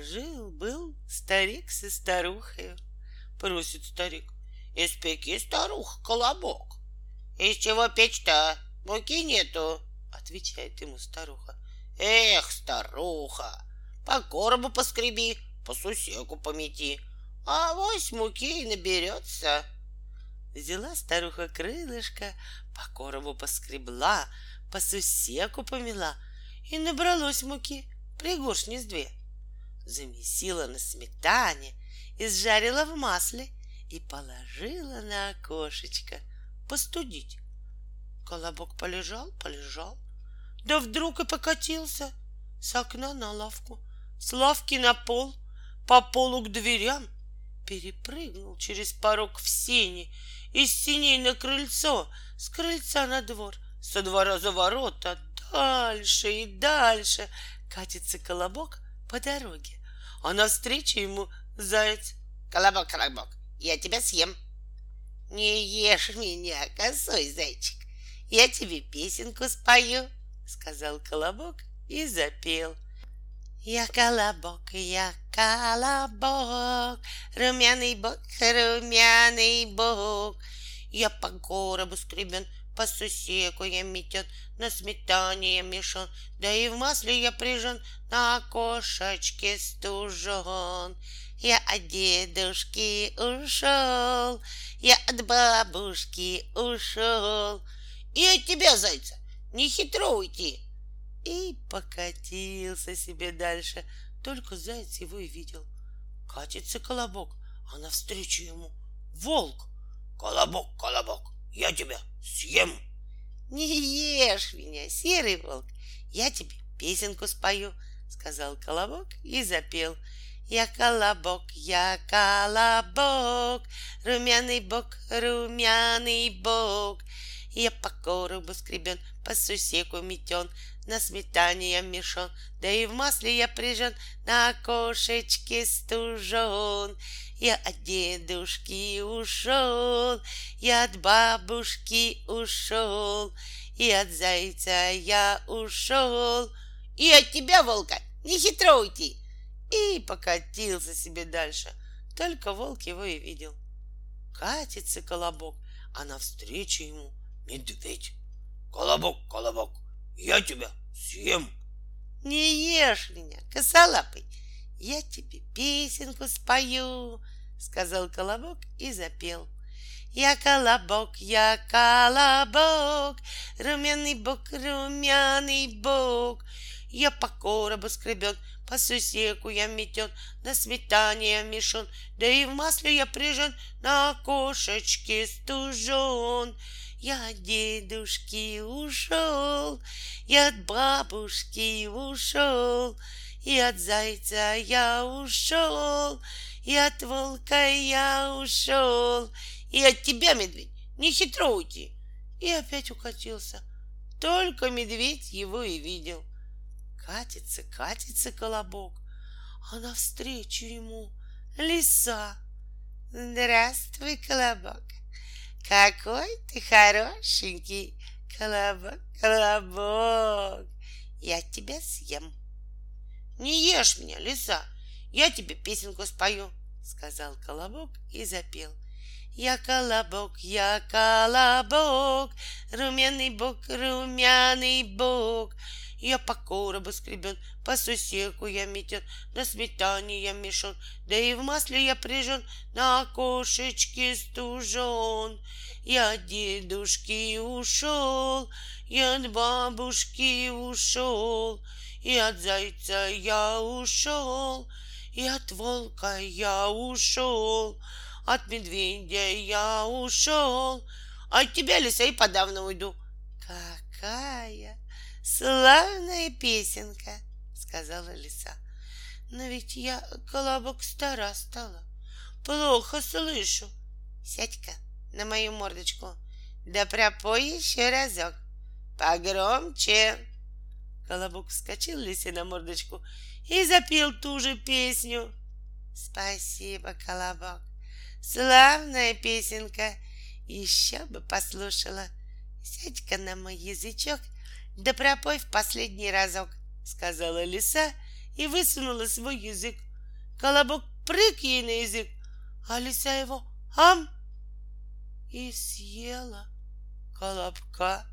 Жил-был старик со старухой. Просит старик. Испеки, старуха, колобок. Из чего печь-то? Муки нету, отвечает ему старуха. Эх, старуха, по коробу поскреби, по сусеку помети, а вось муки и наберется. Взяла старуха крылышко, по коробу поскребла, по сусеку помела, и набралось муки пригоршни с две. Замесила на сметане, изжарила в масле и положила на окошечко постудить. Колобок полежал, полежал, да вдруг и покатился с окна на лавку, с лавки на пол, по полу к дверям, перепрыгнул через порог в сени, из синей на крыльцо, с крыльца на двор, со двора за ворота, дальше и дальше катится колобок по дороге, а навстречу ему заяц. Колобок, колобок, я тебя съем. Не ешь меня, косой зайчик, я тебе песенку спою, сказал колобок и запел. Я колобок, я колобок, румяный бок, румяный бок. Я по коробу скребен, по сусеку я метет, на сметане я мешан, да и в масле я прижен, на окошечке стужен. Я от дедушки ушел, я от бабушки ушел, и от тебя, зайца, не хитро уйти. И покатился себе дальше, только заяц его и видел. Катится колобок, а навстречу ему волк. Колобок, колобок, я тебя съем. Не ешь меня, серый волк, я тебе песенку спою, сказал колобок и запел. Я колобок, я колобок, румяный бок, румяный бок. Я по коробу скребен, по сусеку метен, на сметане я мешан, да и в масле я прижен, на окошечке стужен. Я от дедушки ушел, я от бабушки ушел, и от зайца я ушел, и от тебя, волка, не хитро уйти и покатился себе дальше. Только волк его и видел. Катится колобок, а навстречу ему медведь. Колобок, колобок, я тебя съем. Не ешь меня, косолапый, я тебе песенку спою, сказал колобок и запел. Я колобок, я колобок, румяный бок, румяный бок. Я по коробу скребет, по сусеку я метен, на сметане я мешан, да и в масле я прижен, на окошечке стужен. Я от дедушки ушел, я от бабушки ушел, и от зайца я ушел, и от волка я ушел, и от тебя, медведь, не хитро уйти. И опять укатился. Только медведь его и видел. Катится, катится колобок, а навстречу ему лиса. Здравствуй, колобок. Какой ты хорошенький, колобок, колобок. Я тебя съем. Не ешь меня, лиса, я тебе песенку спою, сказал колобок и запел. Я колобок, я колобок, румяный бок, румяный бок. Я по коробу скребен, по сусеку я метен, на сметане я мешан, да и в масле я прижен, на окошечке стужен. Я от дедушки ушел, я от бабушки ушел, и от зайца я ушел, и от волка я ушел, от медведя я ушел, от тебя, лиса, и подавно уйду. Какая Славная песенка, сказала лиса. Но ведь я, колобок, стара стала. Плохо слышу. Сядь-ка на мою мордочку, да пропой еще разок. Погромче. Колобок вскочил лисе на мордочку и запел ту же песню. Спасибо, Колобок. Славная песенка. Еще бы послушала. Сядь-ка на мой язычок — да пропой в последний разок, сказала лиса и высунула свой язык. Колобок прыг ей на язык, а лиса его ам и съела колобка.